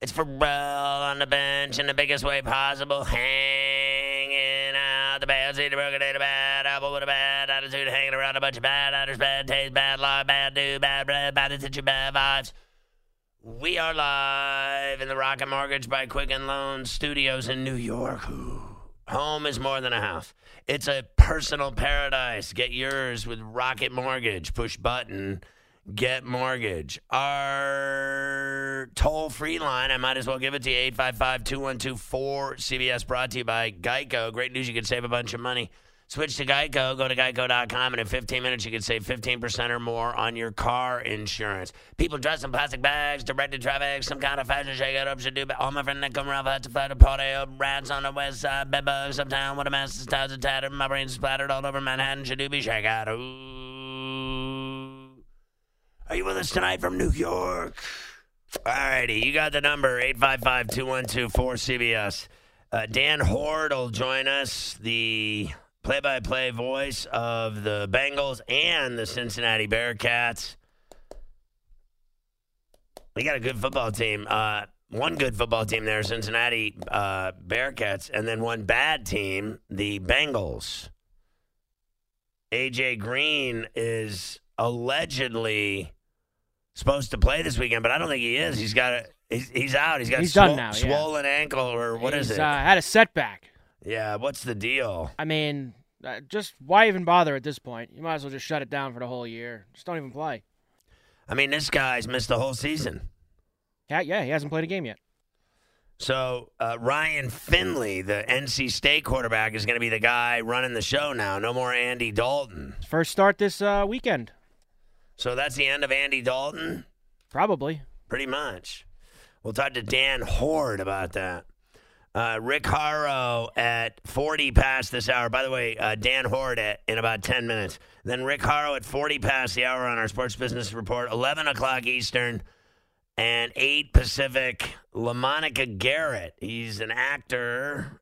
It's Bro on the bench in the biggest way possible, hanging out the bad seed, the broken day, the bad apple with a bad attitude, hanging around a bunch of bad actors, bad taste, bad lie, bad do, bad bread, bad attention, bad vibes. We are live in the Rocket Mortgage by Quicken Loans studios in New York. Home is more than a house. It's a personal paradise. Get yours with Rocket Mortgage. Push button, get mortgage. Our toll free line, I might as well give it to you 855 212 4CBS, brought to you by Geico. Great news, you can save a bunch of money. Switch to Geico, go to geico.com, and in 15 minutes, you can save 15% or more on your car insurance. People dressed in plastic bags, directed traffic, some kind of fashion shake it up should do. All my friends that come around I had to fight a party rats on the west side, bed bugs uptown with a mess, ties are tattered, my brain's splattered all over Manhattan, should do be shake out. Ooh. Are you with us tonight from New York? All righty, you got the number 855 212 4CBS. Uh, Dan Hoard will join us, the play by play voice of the Bengals and the Cincinnati Bearcats. We got a good football team. Uh, one good football team there, Cincinnati uh, Bearcats, and then one bad team, the Bengals. AJ Green is allegedly supposed to play this weekend, but I don't think he is. He's got a he's, he's out. He's got He's swol- done now, yeah. swollen ankle or what is He's, it? Uh, had a setback. yeah, what's the deal? I mean, uh, just why even bother at this point? You might as well just shut it down for the whole year. Just don't even play. I mean, this guy's missed the whole season. Yeah, yeah, he hasn't played a game yet. So uh, Ryan Finley, the NC State quarterback, is going to be the guy running the show now. No more Andy Dalton. First start this uh, weekend, So that's the end of Andy Dalton, probably. pretty much. We'll talk to Dan Hoard about that. Uh, Rick Horrow at 40 past this hour. By the way, uh, Dan Hoard at, in about 10 minutes. Then Rick Horrow at 40 past the hour on our Sports Business Report, 11 o'clock Eastern and 8 Pacific. LaMonica Garrett. He's an actor,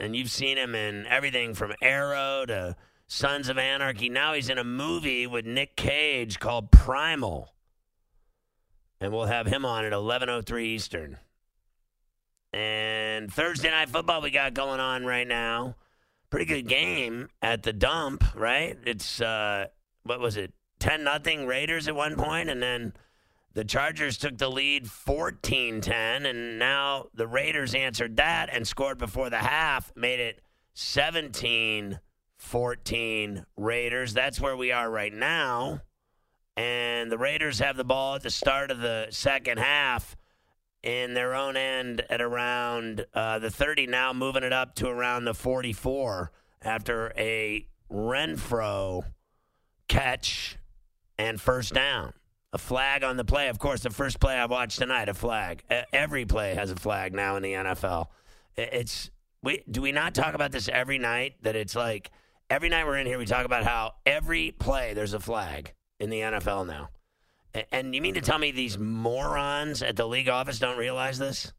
and you've seen him in everything from Arrow to Sons of Anarchy. Now he's in a movie with Nick Cage called Primal. And we'll have him on at 11.03 Eastern. And Thursday Night Football we got going on right now. Pretty good game at the dump, right? It's, uh, what was it, 10 nothing Raiders at one point, and then the Chargers took the lead 14 10, and now the Raiders answered that and scored before the half, made it 17 14 Raiders. That's where we are right now. And the Raiders have the ball at the start of the second half in their own end at around uh, the 30 now, moving it up to around the 44 after a Renfrow catch and first down. A flag on the play. Of course, the first play I watched tonight, a flag. Every play has a flag now in the NFL. It's we do we not talk about this every night? That it's like every night we're in here, we talk about how every play there's a flag in the NFL now. And you mean to tell me these morons at the league office don't realize this?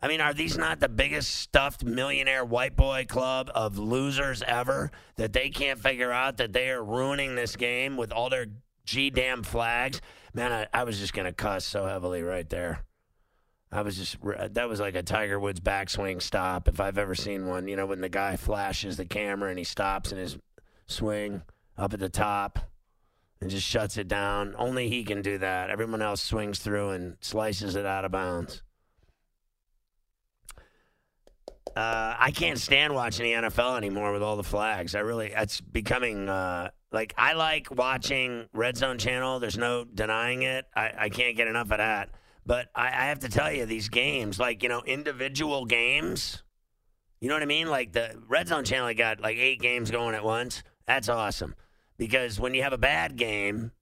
I mean, are these not the biggest stuffed millionaire white boy club of losers ever that they can't figure out that they are ruining this game with all their G damn flags? Man, I, I was just going to cuss so heavily right there. I was just, that was like a Tiger Woods backswing stop if I've ever seen one. You know, when the guy flashes the camera and he stops in his swing up at the top and just shuts it down. Only he can do that. Everyone else swings through and slices it out of bounds. Uh, I can't stand watching the NFL anymore with all the flags. I really, it's becoming uh, like I like watching Red Zone Channel. There's no denying it. I, I can't get enough of that. But I, I have to tell you, these games, like you know, individual games. You know what I mean? Like the Red Zone Channel got like eight games going at once. That's awesome because when you have a bad game,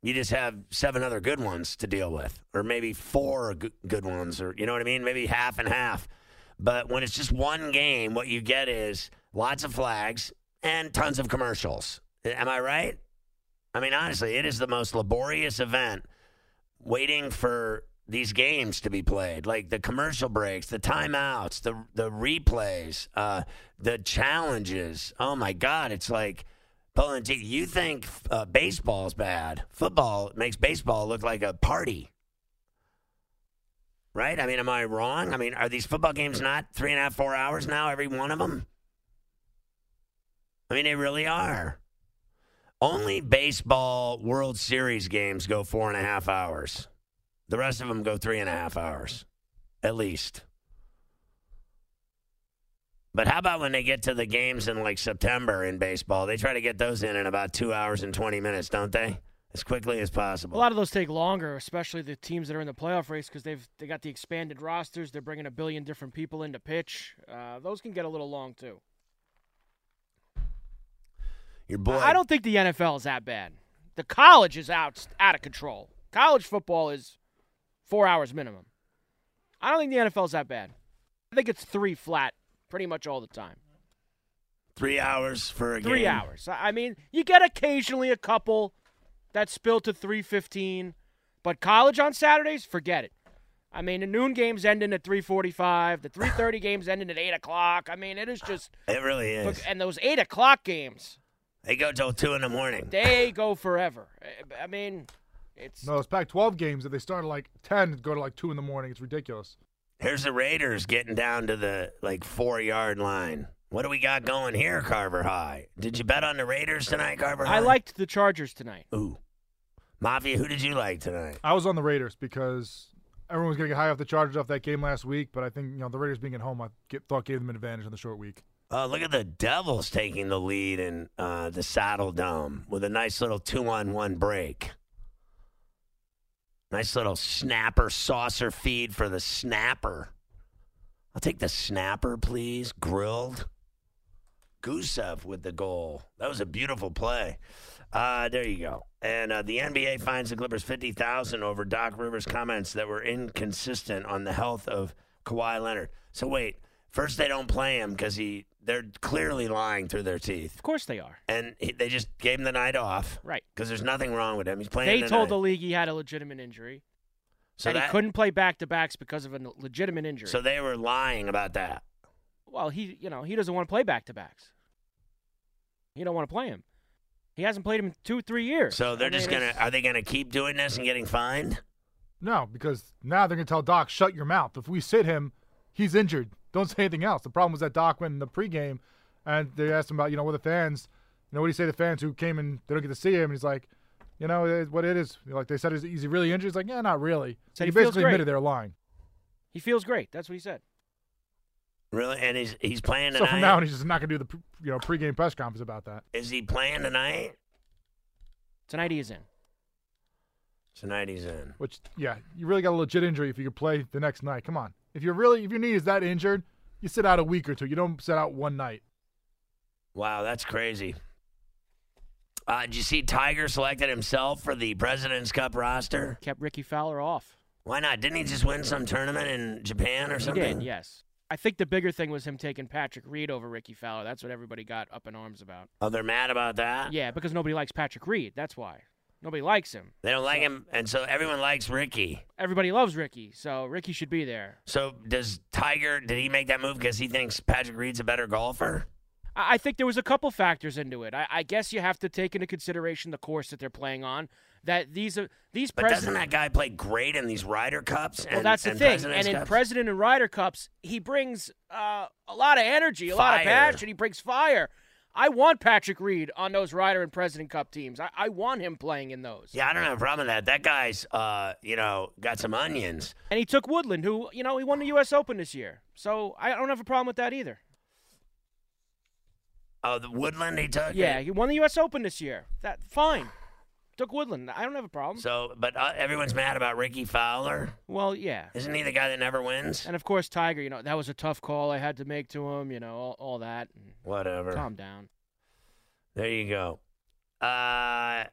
You just have seven other good ones to deal with, or maybe four good ones, or you know what I mean? Maybe half and half. But when it's just one game, what you get is lots of flags and tons of commercials. Am I right? I mean, honestly, it is the most laborious event waiting for these games to be played, like the commercial breaks, the timeouts, the the replays, uh, the challenges. Oh my God, it's like pulling teeth. You think uh, baseball's bad? Football makes baseball look like a party, right? I mean, am I wrong? I mean, are these football games not three and a half, four hours now? Every one of them? I mean, they really are. Only baseball World Series games go four and a half hours. The rest of them go three and a half hours, at least. But how about when they get to the games in like September in baseball? They try to get those in in about two hours and 20 minutes, don't they? As quickly as possible. A lot of those take longer, especially the teams that are in the playoff race because they've they got the expanded rosters. They're bringing a billion different people in to pitch. Uh, those can get a little long too. Your boy. I don't think the NFL is that bad. The college is out out of control. College football is four hours minimum. I don't think the NFL is that bad. I think it's three flat pretty much all the time. Three hours for a Three game. hours. I mean, you get occasionally a couple that spill to three fifteen, but college on Saturdays, forget it. I mean, the noon games ending at three forty-five. The three thirty games ending at eight o'clock. I mean, it is just It really is. look, and those eight o'clock games, They go till two in the morning. they go forever. I mean, it's No, it's Pac-12 games that they start at like 10 go to like 2 in the morning. It's ridiculous. Here's the Raiders getting down to the like four yard line. What do we got going here, Carver High? Did you bet on the Raiders tonight, Carver High? I liked the Chargers tonight. Ooh. Mafia, who did you like tonight? I was on the Raiders because everyone was going to get high off the Chargers off that game last week, but I think you know the Raiders being at home, I get, thought gave them an advantage in the short week. Oh, look at the Devils taking the lead in uh, the Saddledome with a nice little two on one break. Nice little snapper saucer feed for the snapper. I'll take the snapper, please. Grilled. Gusev with the goal. That was a beautiful play. Uh, there you go. And uh, the NBA finds the Clippers fifty thousand over Doc Rivers' comments that were inconsistent on the health of Kawhi Leonard. So wait, first they don't play him because he they're clearly lying through their teeth, Of course they are. and he, they just gave him the night off Right. because there's nothing wrong with him. He's playing. They tonight. told the league he had a legitimate injury. so and that he couldn't play back to backs because of a legitimate injury. so they were lying about that. well, he you know he doesn't want to play back to backs. He don't want to play him. He hasn't played him in two three years. So they're I just gonna are they gonna keep doing this and getting fined? No, because now they're going to tell Doc, shut your mouth. If we sit him, he's injured. Don't say anything else. The problem was that Doc went in the pregame and they asked him about, you know, what the fans, you know, what do you say to the fans who came and they don't get to see him? And he's like, you know, it- what it is. Like they said, is, is he really injured? He's like, yeah, not really. So he he basically great. admitted they're lying. he feels great. That's what he said. Really? And he's he's playing tonight. So from now on, he's just not going to do the, you know, pregame press conference about that. Is he playing tonight? Tonight he is in. Tonight he's in. Which, yeah, you really got a legit injury if you could play the next night. Come on. If you're really, if your knee is that injured, you sit out a week or two. You don't sit out one night. Wow, that's crazy. Uh, did you see Tiger selected himself for the President's Cup roster? Kept Rickie Fowler off. Why not? Didn't he just win some tournament in Japan or He something? did, yes. I think the bigger thing was him taking Patrick Reed over Rickie Fowler. That's what everybody got up in arms about. Oh, they're mad about that? Yeah, because nobody likes Patrick Reed. That's why. Nobody likes him. They don't like him, and so everyone likes Ricky. Everybody loves Ricky, so Ricky should be there. So does Tiger, did he make that move because he thinks Patrick Reed's a better golfer? I I think there was a couple factors into it. I, I guess you have to take into consideration the course that they're playing on. That these are these But doesn't presidents. that guy play great in these Ryder Cups? And, Well, that's the and thing. President's And in Cups? President and Ryder Cups, he brings uh, a lot of energy, a lot of Fire. passion. He brings fire. I want Patrick Reed on those Ryder and President Cup teams. I, I want him playing in those. Yeah, I don't have a problem with that. That guy's, uh, you know, got some onions. And he took Woodland, who, you know, he won the U.S. Open this year. So I don't have a problem with that either. Oh, the Woodland he took. Yeah, he won the U.S. Open this year. That Fine. Took Woodland. I don't have a problem. So, but uh, everyone's mad about Rickie Fowler. well, yeah. Isn't he the guy that never wins? And of course, Tiger, you know, that was a tough call I had to make to him, you know, all, all that. Whatever. Calm down. There you go. Uh,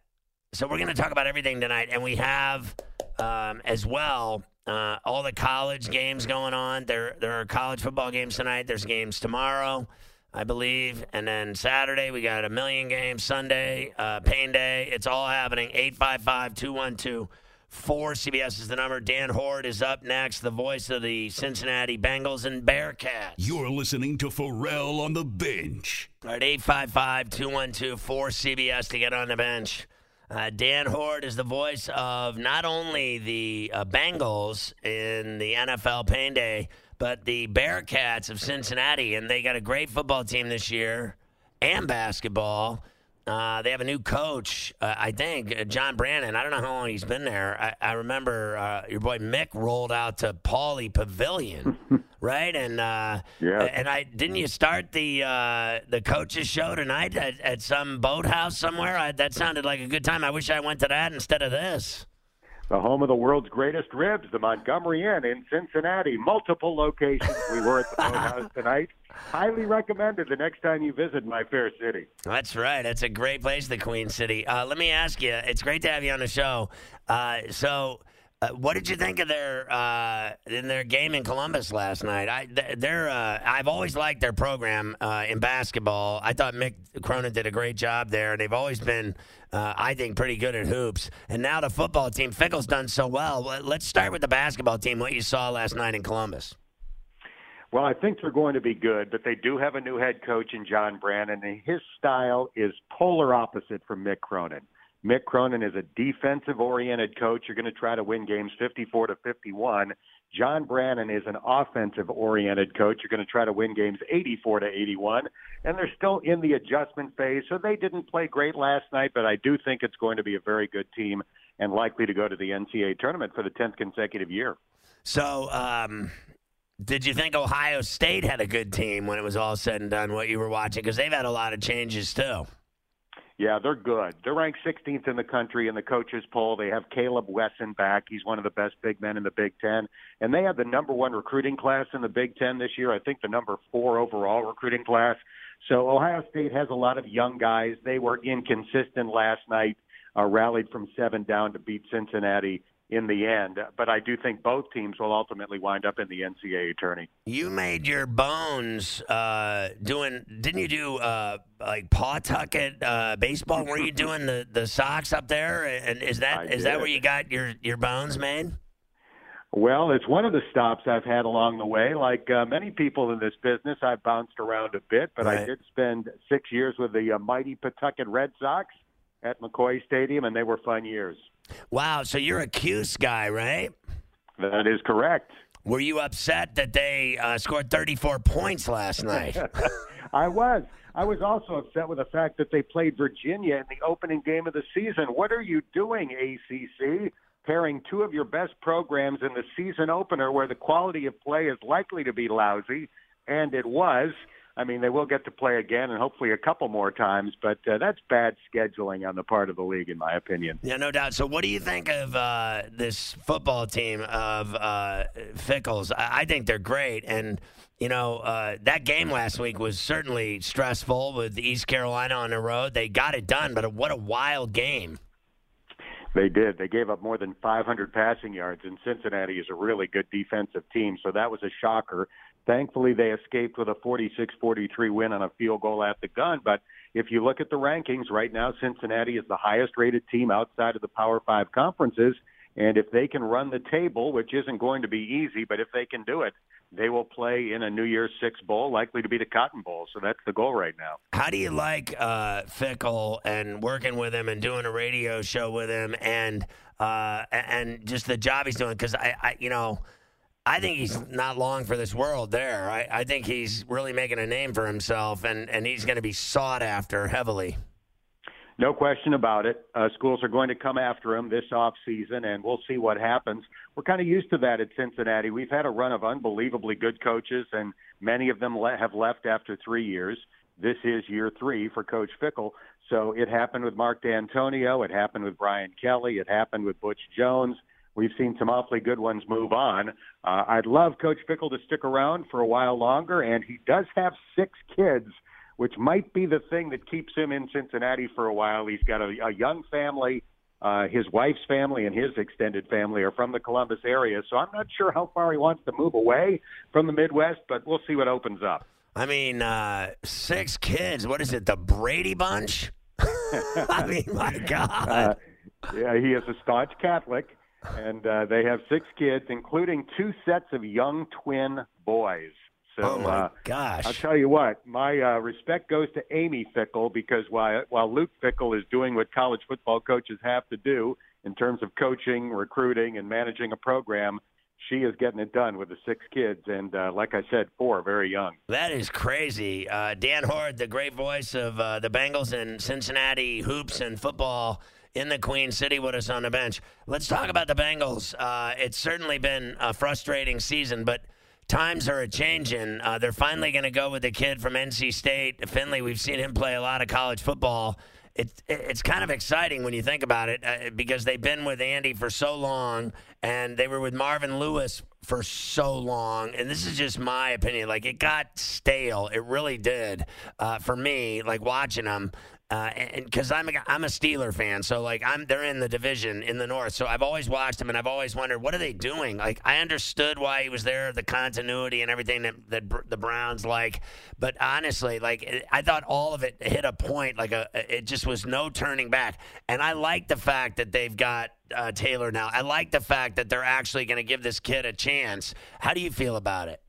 so we're going to talk about everything tonight, and we have um, as well uh, all the college games going on. There, there are college football games tonight. There's games tomorrow, I believe, and then Saturday we got a million games. Sunday, uh, Pain Day. It's all happening. 855-212. Four CBS is the number. Dan Hoard is up next, the voice of the Cincinnati Bengals and Bearcats. You're listening to Ferrall on the bench. All right, 855 212 4CBS to get on the bench. Uh, Dan Hoard is the voice of not only the uh, Bengals in the NFL Pain Day, but the Bearcats of Cincinnati. And they got a great football team this year and basketball. Uh, they have a new coach, uh, I think, uh, John Brannen. I don't know how long he's been there. I, I remember uh, your boy Mick rolled out to Pauley Pavilion, right? And uh, Yeah. and I didn't you start the uh, the coaches show tonight at, at some boathouse somewhere? I, that sounded like a good time. I wish I went to that instead of this. The home of the world's greatest ribs, the Montgomery Inn in Cincinnati. Multiple locations. We were at the Boathouse tonight. Highly recommended the next time you visit my fair city. That's right. That's a great place, the Queen City. Uh, let me ask you. It's great to have you on the show. Uh, so, uh, what did you think of their uh, in their game in Columbus last night? I they're uh, I've always liked their program uh, in basketball. I thought Mick Cronin did a great job there. and They've always been, uh, I think, pretty good at hoops. And now the football team, Fickell's done so well. Let- Let's start with the basketball team. What you saw last night in Columbus. Well, I think they're going to be good, but they do have a new head coach in John Brannen, and his style is polar opposite from Mick Cronin. Mick Cronin is a defensive oriented coach. You're going to try to win games 54 to 51. John Brannen is an offensive oriented coach. You're going to try to win games 84 to 81. And they're still in the adjustment phase, so they didn't play great last night, but I do think it's going to be a very good team and likely to go to the NCAA tournament for the 10th consecutive year. So, um, did you think Ohio State had a good team when it was all said and done? What you were watching because they've had a lot of changes too. Yeah, they're good. They're ranked 16th in the country in the coaches poll. They have Kaleb Wesson back. He's one of the best big men in the Big Ten. And they have the number one recruiting class in the Big Ten this year. I think the number four overall recruiting class. So Ohio State has a lot of young guys. They were inconsistent last night, uh, rallied from seven down to beat Cincinnati in the end. But I do think both teams will ultimately wind up in the NCAA tourney. You made your bones uh, doing. Didn't you do uh, like Pawtucket uh, baseball? Were you doing the, the Sox up there? And is that I is that where you got your your bones made? Well, it's one of the stops I've had along the way. Like uh, many people in this business, I've bounced around a bit, but Right. I did spend six years with the uh, mighty Pawtucket Red Sox at McCoy Stadium, and they were fun years. Wow. So you're a Cuse guy, right? That is correct. Were you upset that they uh, scored 34 points last night? I was. I was also upset with the fact that they played Virginia in the opening game of the season. What are you doing, ACC? Pairing two of your best programs in the season opener where the quality of play is likely to be lousy, and it was. I mean, they will get to play again and hopefully a couple more times, but uh, that's bad scheduling on the part of the league, in my opinion. Yeah, no doubt. So, what do you think of uh, this football team of uh, Fickells? I-, I think they're great, and you know uh, that game last week was certainly stressful with East Carolina on the road. They got it done, but what a wild game! They did. They gave up more than 500 passing yards, and Cincinnati is a really good defensive team, so that was a shocker. Thankfully, they escaped with a 46-43 win on a field goal at the gun. But if you look at the rankings right now, Cincinnati is the highest-rated team outside of the Power Five conferences. And if they can run the table, which isn't going to be easy, but if they can do it, they will play in a New Year's Six bowl, likely to be the Cotton Bowl. So that's the goal right now. How do you like uh, Fickell and working with him and doing a radio show with him and uh, and just the job he's doing? Because I, I, you know, I think he's not long for this world. There, I, I think he's really making a name for himself, and and he's going to be sought after heavily. No question about it. Uh, schools are going to come after him this off season, and we'll see what happens. We're kind of used to that at Cincinnati. We've had a run of unbelievably good coaches, and many of them le- have left after three years. This is year three for Coach Fickell. So it happened with Mark Dantonio. It happened with Brian Kelly. It happened with Butch Jones. We've seen some awfully good ones move on. Uh, I'd love Coach Fickell to stick around for a while longer, and he does have six kids which might be the thing that keeps him in Cincinnati for a while. He's got a, a young family Uh, his wife's family and his extended family are from the Columbus area, so I'm not sure how far he wants to move away from the Midwest, but we'll see what opens up. I mean, uh, six kids. What is it? The Brady Bunch? I mean, my God. Uh, yeah, he is a staunch Catholic, and uh, they have six kids, including two sets of young twin boys. So, oh my uh, gosh! I'll tell you what, my uh, respect goes to Amy Fickell because while while Luke Fickell is doing what college football coaches have to do in terms of coaching, recruiting, and managing a program, she is getting it done with the six kids, and uh, like I said, four very young. That is crazy. Uh, Dan Hoard, the great voice of uh, the Bengals and Cincinnati hoops and football in the Queen City with us on the bench. Let's talk about the Bengals. Uh, it's certainly been a frustrating season, but times are a changing. Uh, they're finally going to go with the kid from NC State, Finley. We've seen him play a lot of college football. It's it's kind of exciting when you think about it uh, because they've been with Andy for so long, and they were with Marvin Lewis for so long. And this is just my opinion. Like it got stale. It really did uh, for me. Like watching them uh, and because I'm a, I'm a Steeler fan, so like I'm they're in the division in the North, so I've always watched them and I've always wondered what are they doing. Like I understood why he was there, the continuity and everything that, that the Browns like, but honestly, like I thought all of it hit a point, like a it just was no turning back. And I like the fact that they've got uh, Taylor now. I like the fact that they're actually going to give this kid a chance. How do you feel about it?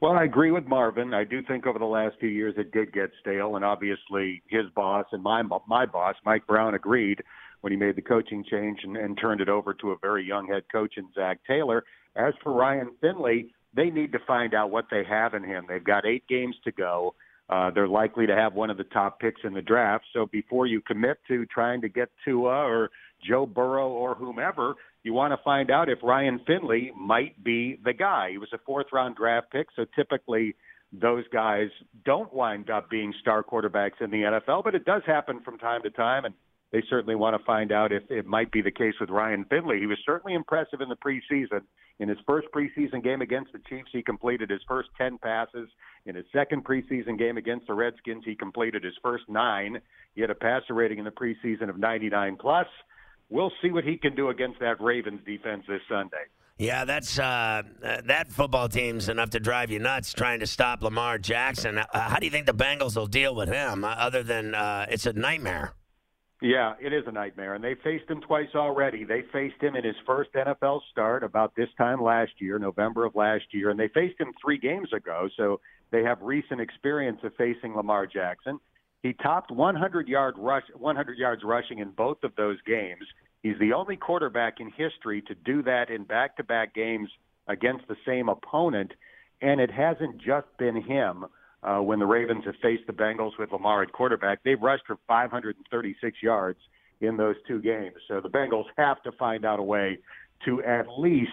Well, I agree with Marvin. I do think over the last few years it did get stale, and obviously his boss and my my boss, Mike Brown, agreed when he made the coaching change and, and turned it over to a very young head coach in Zac Taylor. As for Ryan Finley, they need to find out what they have in him. They've got eight games to go. Uh, they're likely to have one of the top picks in the draft. So before you commit to trying to get Tua or Joe Burrow or whomever, you want to find out if Ryan Finley might be the guy. He was a fourth round draft pick, so typically those guys don't wind up being star quarterbacks in the NFL, but it does happen from time to time, and they certainly want to find out if it might be the case with Ryan Finley. He was certainly impressive in the preseason. In his first preseason game against the Chiefs, he completed his first 10 passes. In his second preseason game against the Redskins, he completed his first nine. He had a passer rating in the preseason of 99 plus we'll see what he can do against that Ravens defense this Sunday. Yeah, that's uh, that football team's enough to drive you nuts trying to stop Lamar Jackson. Uh, how do you think the Bengals will deal with him? Uh, other than uh, it's a nightmare. Yeah, it is a nightmare, and they faced him twice already. They faced him in his first NFL start about this time last year, November of last year, and they faced him three games ago. So they have recent experience of facing Lamar Jackson. He topped 100 yard rush, 100 yards rushing in both of those games. He's the only quarterback in history to do that in back-to-back games against the same opponent, and it hasn't just been him. Uh, when the Ravens have faced the Bengals with Lamar at quarterback, they've rushed for 536 yards in those two games. So the Bengals have to find out a way to at least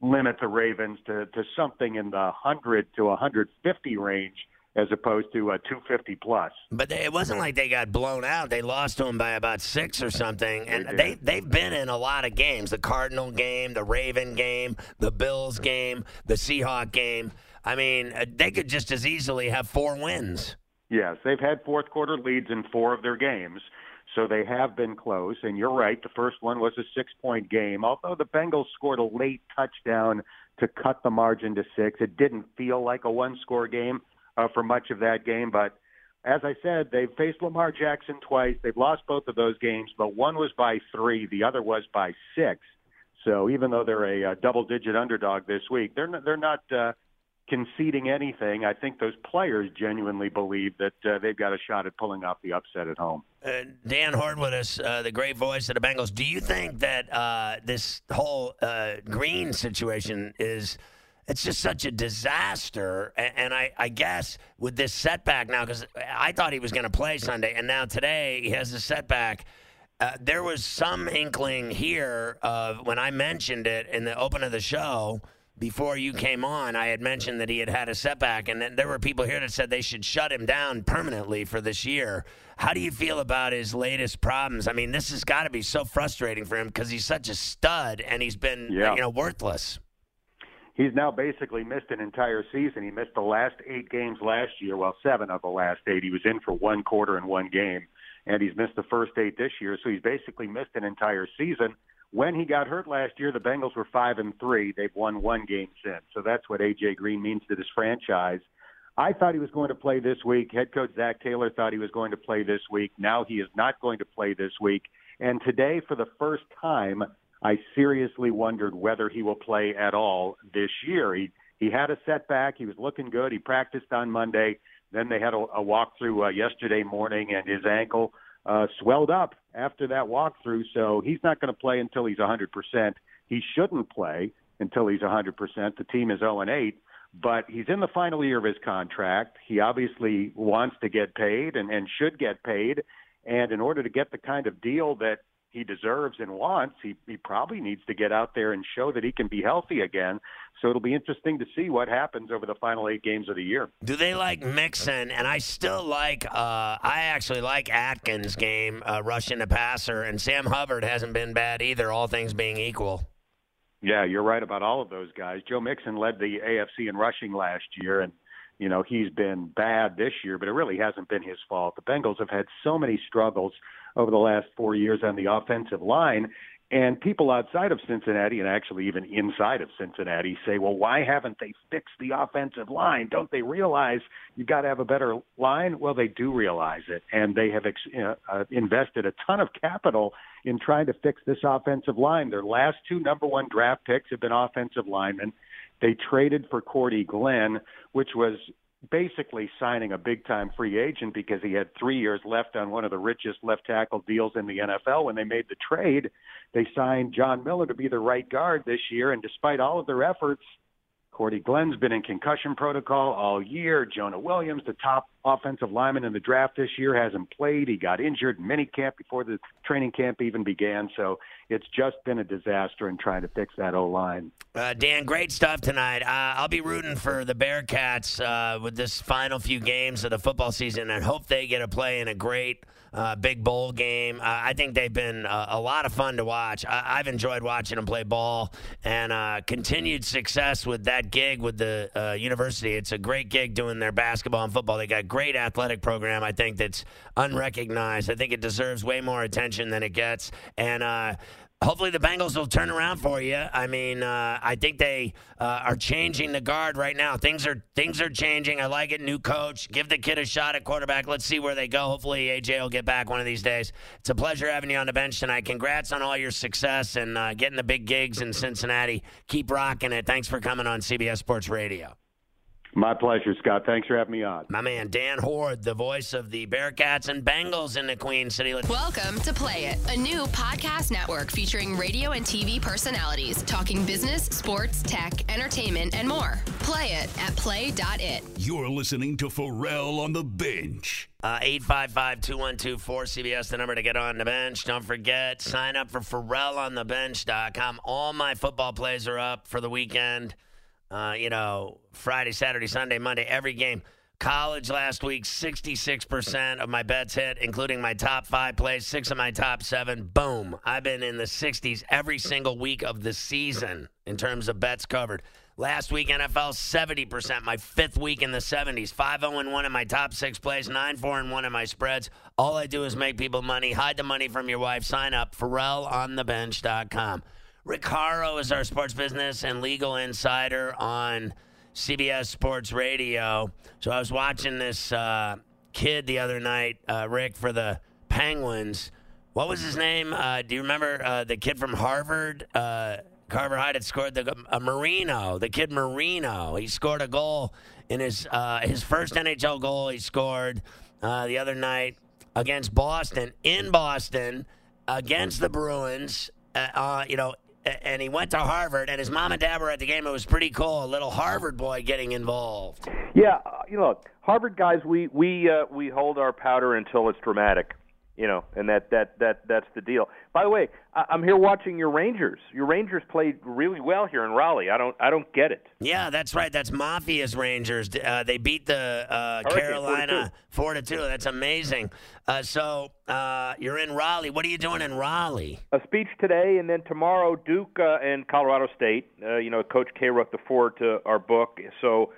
limit the Ravens to, to something in the 100 to 150 range as opposed to a 250 plus. But they, it wasn't like they got blown out. They lost to them by about six or something. And they, they they've been in a lot of games: the Cardinal game, the Raven game, the Bills game, the Seahawk game. I mean, uh, they could just as easily have four wins. Yes, they've had fourth quarter leads in four of their games. So they have been close. And you're right, the first one was a six point game. Although the Bengals scored a late touchdown to cut the margin to six, it didn't feel like a one score game uh, for much of that game. But as I said, they've faced Lamar Jackson twice. They've lost both of those games, but one was by three, the other was by six. So even though they're a, a double-digit underdog this week, they're not, they're not uh, conceding anything. I think those players genuinely believe that uh, they've got a shot at pulling off the upset at home. Uh, Dan Hoard with us, uh, the great voice of the Bengals. Do you think that uh, this whole uh, Green situation is – it's just such a disaster. And, and I, I, guess with this setback now, because I thought he was going to play Sunday, and now today he has a setback. Uh, there was some inkling here of when I mentioned it in the open of the show before you came on. I had mentioned that he had had a setback, and then there were people here that said they should shut him down permanently for this year. How do you feel about his latest problems? I mean, this has got to be so frustrating for him because he's such a stud and he's been, uh, yeah. you know, worthless he's now basically missed an entire season. He missed the last eight games last year, well, seven of the last eight. He was in for one quarter and one game. and he's missed the first eight this year, so he's basically missed an entire season. When he got hurt last year, the Bengals were five and three. They've won one game since, so that's what AJ Green means to this franchise. I thought he was going to play this week. Head coach Zac Taylor thought he was going to play this week. Now he is not going to play this week. And today, for the first time, I seriously wondered whether he will play at all this year. He he had a setback. He was looking good. He practiced on Monday. Then they had a, a walkthrough uh, yesterday morning, and his ankle uh, swelled up after that walkthrough. So he's not going to play until he's 100%. He shouldn't play until he's 100%. The team is 0 and 8, but he's in the final year of his contract. He obviously wants to get paid and, and should get paid. And in order to get the kind of deal that he deserves and wants, he, he probably needs to get out there and show that he can be healthy again. So it'll be interesting to see what happens over the final eight games of the year. Do they like Mixon? And I still like, uh, I actually like Atkins' game, uh, rushing the passer, and Sam Hubbard hasn't been bad either, all things being equal. Yeah, you're right about all of those guys. Joe Mixon led the AFC in rushing last year, and you know he's been bad this year, but it really hasn't been his fault. The Bengals have had so many struggles over the last four years on the offensive line. And people outside of Cincinnati and actually even inside of Cincinnati say, well, why haven't they fixed the offensive line? Don't they realize you've got to have a better line? Well, they do realize it. And they have ex- uh, invested a ton of capital in trying to fix this offensive line. Their last two number one draft picks have been offensive linemen. They traded for Cordy Glenn, which was basically signing a big time free agent because he had three years left on one of the richest left tackle deals in the NFL. When they made the trade, they signed John Miller to be the right guard this year, and despite all of their efforts, Cordy Glenn's been in concussion protocol all year. Jonah Williams, the top offensive lineman in the draft this year, hasn't played. He got injured in minicamp before the training camp even began. So it's just been a disaster in trying to fix that O line. Uh, Dan, great stuff tonight. Uh, I'll be rooting for the Bearcats uh, with this final few games of the football season and hope they get a play in a great – uh, big bowl game. Uh, I think they've been uh, a lot of fun to watch. I- have enjoyed watching them play ball and uh, continued success with that gig with the uh, university. It's a great gig doing their basketball and football. They got a great athletic program. I think that's unrecognized. I think it deserves way more attention than it gets. And uh, hopefully the Bengals will turn around for you. I mean, uh, I think they uh, are changing the guard right now. Things are things are changing. I like it. New coach, give the kid a shot at quarterback. Let's see where they go. Hopefully AJ will get back one of these days. It's a pleasure having you on the bench tonight. Congrats on all your success and uh, getting the big gigs in Cincinnati. Keep rocking it. Thanks for coming on CBS Sports Radio. My pleasure, Scott. Thanks for having me on. My man, Dan Hoard, the voice of the Bearcats and Bengals in the Queen City. Welcome to Play It, a new podcast network featuring radio and TV personalities talking business, sports, tech, entertainment, and more. Play it at play.it. You're listening to Ferrall on the Bench. Uh, 855 212 4CBS, the number to get on the bench. Don't forget, sign up for FerrallOnTheBench.com. All my football plays are up for the weekend uh, you know, Friday, Saturday, Sunday, Monday, every game. College last week, 66% of my bets hit, including my top five plays, six of my top seven. Boom. I've been in the 60s every single week of the season in terms of bets covered. Last week, NFL, 70%. My fifth week in the 70s. 5 0 1 in my top six plays, 9 4 1 in my spreads. All I do is make people money. Hide the money from your wife. Sign up, FerrallOnTheBench.com. Rick Horrow is our sports business and legal insider on CBS Sports Radio. So I was watching this uh, kid the other night, uh, Rick, for the Penguins. What was his name? Uh, do you remember uh, the kid from Harvard? Uh, Carver High had scored the uh, Marino, the kid Marino. He scored a goal in his his first NHL goal. He scored the other night against Boston in Boston against the Bruins. Uh, you know, and he went to Harvard, and his mom and dad were at the game. It was pretty cool. A little Harvard boy getting involved. Yeah, uh, you know, Harvard guys, we we uh, we hold our powder until it's dramatic you know, and that that that that's the deal. By the way, I, I'm here watching your Rangers. Your Rangers played really well here in Raleigh. I don't I don't get it. Yeah, that's right. That's Mafia's Rangers. Uh, they beat the uh, Carolina four to two. That's amazing. Uh, so uh, you're in Raleigh. What are you doing in Raleigh? A speech today, and then tomorrow, Duke uh, and Colorado State. Uh, you know, Coach K wrote the forward to our book, so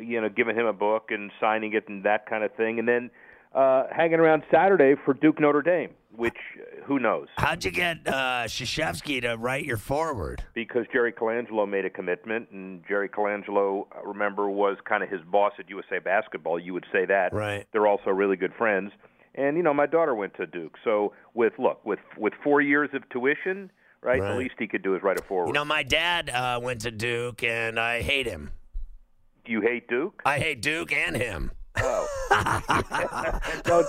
you know, giving him a book and signing it and that kind of thing, and then uh, hanging around Saturday for Duke Notre Dame, which uh, who knows? How'd you get uh, Krzyzewski to write your forward? Because Jerry Colangelo made a commitment, and Jerry Colangelo, uh, remember, was kind of his boss at USA Basketball. You would say that. Right. They're also really good friends. And you know, my daughter went to Duke, so with look with with four years of tuition, right? Right. The least he could do is write a forward. You know, my dad uh, went to Duke, and I hate him. do you hate Duke? I hate Duke and him. Oh. don't,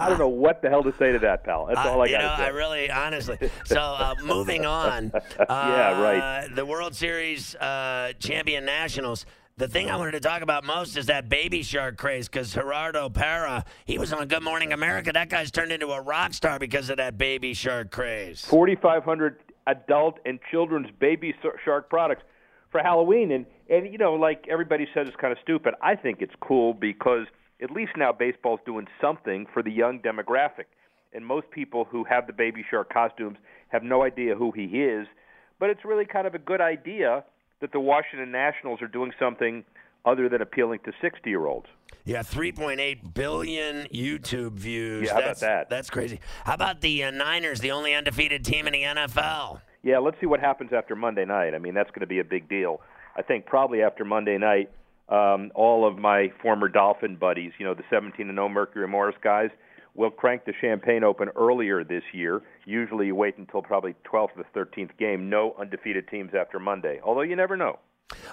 I don't know what the hell to say to that, pal. That's all I you got know, say. I really, honestly. So, uh, moving on. Uh, Yeah, right. The World Series uh, champion Nationals. The thing I wanted to talk about most is that baby shark craze because Gerardo Parra, he was on Good Morning America. That guy's turned into a rock star because of that baby shark craze. 4,500 adult and children's baby shark products for Halloween. And, and, you know, like everybody says, it's kind of stupid. I think it's cool because at least now baseball's doing something for the young demographic. And most people who have the baby shark costumes have no idea who he is. But it's really kind of a good idea that the Washington Nationals are doing something other than appealing to 60 year olds. Yeah, 3.8 billion YouTube views. Yeah, how about that's, that? That's crazy. How about the uh, Niners, the only undefeated team in the NFL? Yeah, let's see what happens after Monday night. I mean, that's going to be a big deal. I think probably after Monday night, um, all of my former Dolphin buddies, you know, the 17 and 0 Mercury Morris guys, will crank the champagne open earlier this year. Usually, you wait until probably 12th or 13th game. No undefeated teams after Monday. Although you never know.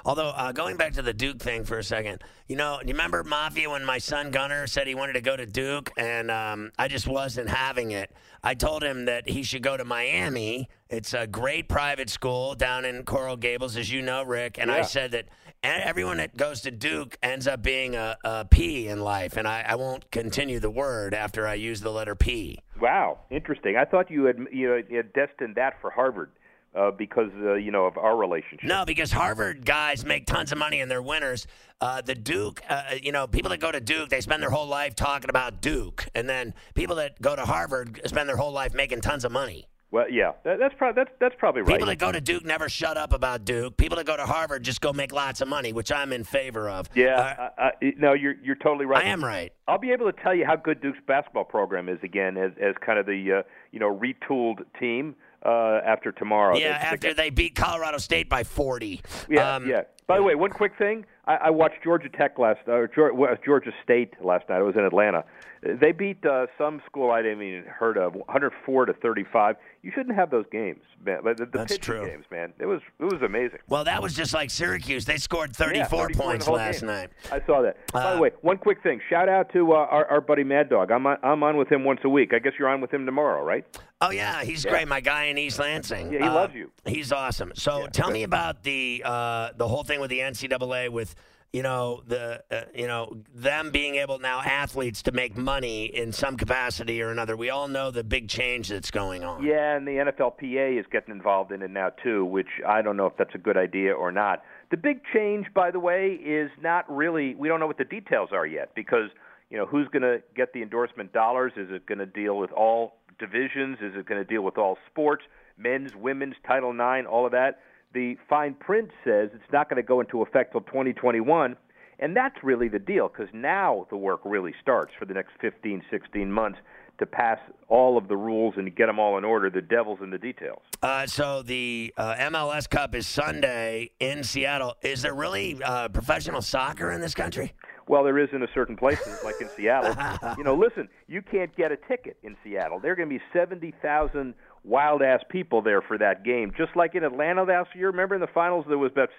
Although, uh, going back to the Duke thing for a second, you know, you remember Mafia when my son Gunner said he wanted to go to Duke, and um, I just wasn't having it. I told him that he should go to Miami. It's a great private school down in Coral Gables, as you know, Rick. And I said that everyone that goes to Duke ends up being a, a P in life, and I, I won't continue the word after I use the letter P. Wow, interesting. I thought you had you know, you had destined that for Harvard uh, because uh, you know of our relationship. No, because Harvard guys make tons of money and they're winners. Uh, the Duke, uh, you know, people that go to Duke, they spend their whole life talking about Duke, and then people that go to Harvard spend their whole life making tons of money. Well, yeah, that, that's probably that's that's probably right. People that go to Duke never shut up about Duke. People that go to Harvard just go make lots of money, which I'm in favor of. Yeah, uh, uh, no, you're you're totally right. I am right. I'll be able to tell you how good Duke's basketball program is again as as kind of the uh, you know retooled team uh, after tomorrow. yeah, after they beat Colorado State by 40. Yeah, Um, yeah. By the way, one quick thing: I, I watched Georgia Tech last, uh, Georgia, State last night. I was in Atlanta. They beat uh, some school I didn't even heard of, 104 to 35. You shouldn't have those games, man. The, the That's true. games, man. It was it was amazing. Well, that was just like Syracuse. They scored Yeah, 34 34 in the points last game. night. I saw that. By Uh, the way, one quick thing: shout out to uh, our, our buddy Mad Dog. I'm on, I'm on with him once a week. I guess you're on with him tomorrow, right? Oh yeah, he's Yeah. great. My guy in East Lansing. Yeah, he Uh, loves you. He's awesome. So tell me about the uh, the whole thing with the NCAA with you know the uh, you know them being able now athletes to make money in some capacity or another. We all know the big change that's going on. Yeah, and the NFLPA is getting involved in it now too, which I don't know if that's a good idea or not. The big change, by the way, is not really. We don't know what the details are yet because you know who's going to get the endorsement dollars. Is it going to deal with all divisions? Is it going to deal with all sports, men's, women's, Title IX, all of that? The fine print says it's not going to go into effect till 2021. And that's really the deal because now the work really starts for the next 15, 16 months to pass all of the rules and get them all in order. The devil's in the details. Uh, so the uh, MLS Cup is Sunday in Seattle. Is there really uh, professional soccer in this country? Well, there is in a certain places, like in Seattle. You know, listen, you can't get a ticket in Seattle. There are going to be 70,000 wild ass people there for that game. Just like in Atlanta last year. Remember in the finals, there was about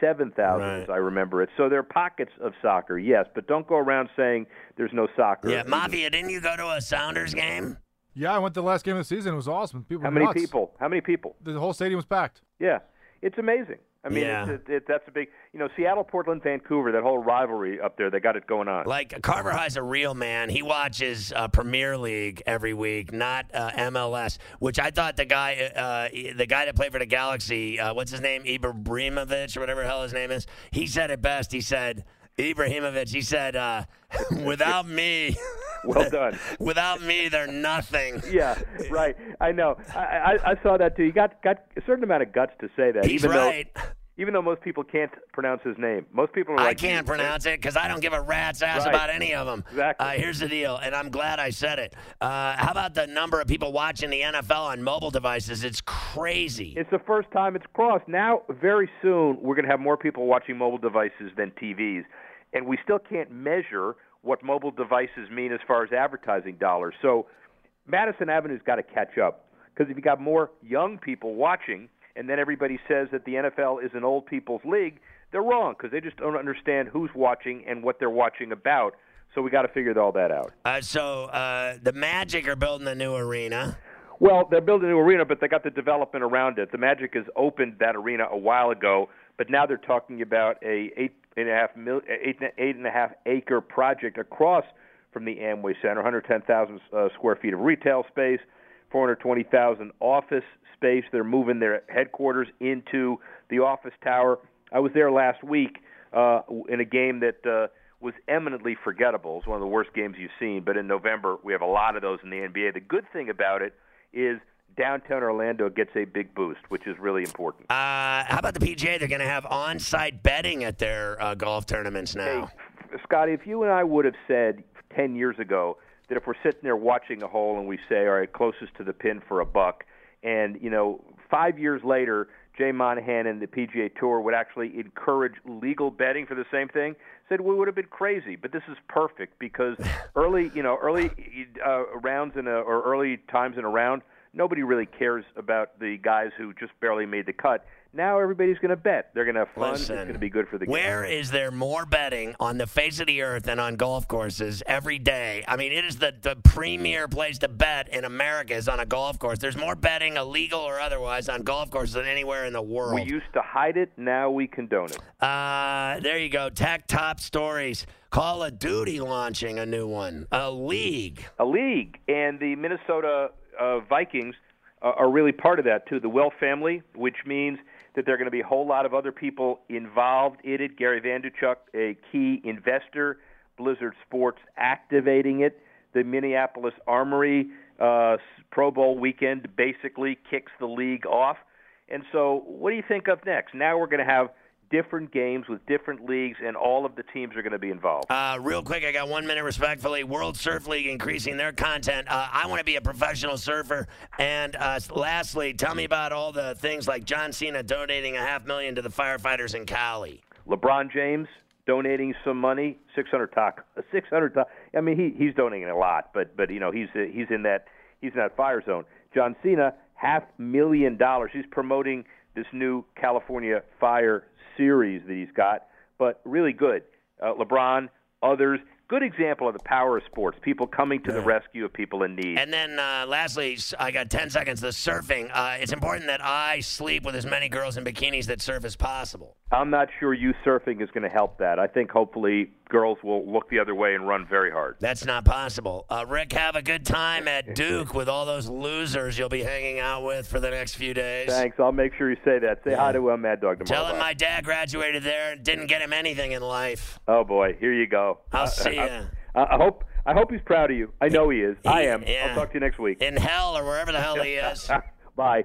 67,000, as I remember it. So there are pockets of soccer, yes, but don't go around saying there's no soccer. Yeah, Mafia, didn't you go to a Sounders game? Yeah, I went to the last game of the season. It was awesome. People How were many nuts. people? How many people? The whole stadium was packed. Yeah, it's amazing. I mean, Yeah. it's, it, it, that's a big, you know, Seattle, Portland, Vancouver, that whole rivalry up there, they got it going on. Like Carver High's a real man. He watches uh, Premier League every week, not uh, MLS. Which I thought the guy, uh, the guy that played for the Galaxy, uh, what's his name, Ibrahimovic or whatever the hell his name is. He said it best. He said Ibrahimovic. He said, uh, "Without me, Well done. without me, they're nothing." yeah, right. I know. I, I I saw that too. He got got a certain amount of guts to say that. He's even right. Though, even though most people can't pronounce his name. Most people are like, I can't pronounce it because I don't give a rat's ass Right. about any of them. Exactly. Uh, here's the deal, and I'm glad I said it. Uh, how about the number of people watching the NFL on mobile devices? It's crazy. It's the first time it's crossed. Now, very soon, we're going to have more people watching mobile devices than TVs, and we still can't measure what mobile devices mean as far as advertising dollars. So, Madison Avenue's got to catch up because if you got more young people watching, and then everybody says that the NFL is an old people's league, they're wrong because they just don't understand who's watching and what they're watching about. So we got to figure all that out. Uh, so uh, the Magic are building a new arena. Well, they're building a new arena, but they got the development around it. The Magic has opened that arena a while ago, but now they're talking about a eight and a half mil, eight, eight and a half acre project across from the Amway Center, 110,000 uh, square feet of retail space, 420,000 office space. They're moving their headquarters into the office tower. I was there last week uh, in a game that uh, was eminently forgettable. It's one of the worst games you've seen. But in November, we have a lot of those in the NBA. The good thing about it is downtown Orlando gets a big boost, which is really important. Uh, how about the PGA? They're going to have on-site betting at their uh, golf tournaments now. Hey, Scotty, if you and I would have said 10 years ago that if we're sitting there watching a hole and we say, all right, closest to the pin for a buck, and, you know, five years later, Jay Monahan and the PGA Tour would actually encourage legal betting for the same thing, said we would have been crazy. But this is perfect because early, you know, early uh, rounds in a, or early times in a round, nobody really cares about the guys who just barely made the cut. Now everybody's going to bet. They're going to have fun. Listen, it's going to be good for the game. Where is there more betting on the face of the earth than on golf courses every day? I mean, it is the, the premier place to bet in America is on a golf course. There's more betting, illegal or otherwise, on golf courses than anywhere in the world. We used to hide it. Now we condone it. Uh, there you go. Tech top stories. Call of Duty launching a new one. A league. a league, and the Minnesota uh, Vikings uh, are really part of that too. The Wilf family, which means that there are going to be a whole lot of other people involved in it. Gary Vaynerchuk, a key investor, Blizzard Sports activating it. The Minneapolis Armory uh, Pro Bowl weekend basically kicks the league off. And so, what do you think of next? Now we're going to have different games with different leagues, and all of the teams are going to be involved. Uh, real quick, I got one minute respectfully. World Surf League increasing their content. Uh, I want to be a professional surfer. And uh, lastly, tell me about all the things like John Cena donating a half million to the firefighters in Cali. LeBron James donating some money, six hundred taco, six hundred. Ta- I mean, he he's donating a lot, but but you know he's he's in that he's in that fire zone. John Cena, half million dollars. He's promoting this new California Fire series that he's got, but really good. Uh, LeBron, others. Good example of the power of sports. People coming to the rescue of people in need. And then uh, lastly, I got 10 seconds. The surfing. Uh, it's important that I sleep with as many girls in bikinis that surf as possible. I'm not sure you surfing is going to help that. I think hopefully girls will look the other way and run very hard. That's not possible. Uh, Rick, have a good time at Duke with all those losers you'll be hanging out with for the next few days. Thanks. I'll make sure you say that. Say hi to uh, Mad Dog tomorrow. Tell him my dad graduated there and didn't get him anything in life. Oh boy, here you go. I'll Uh, see I, ya. I, I hope I hope he's proud of you. I know he is. I am. yeah. I'll talk to you next week. In hell or wherever the hell he is. Bye.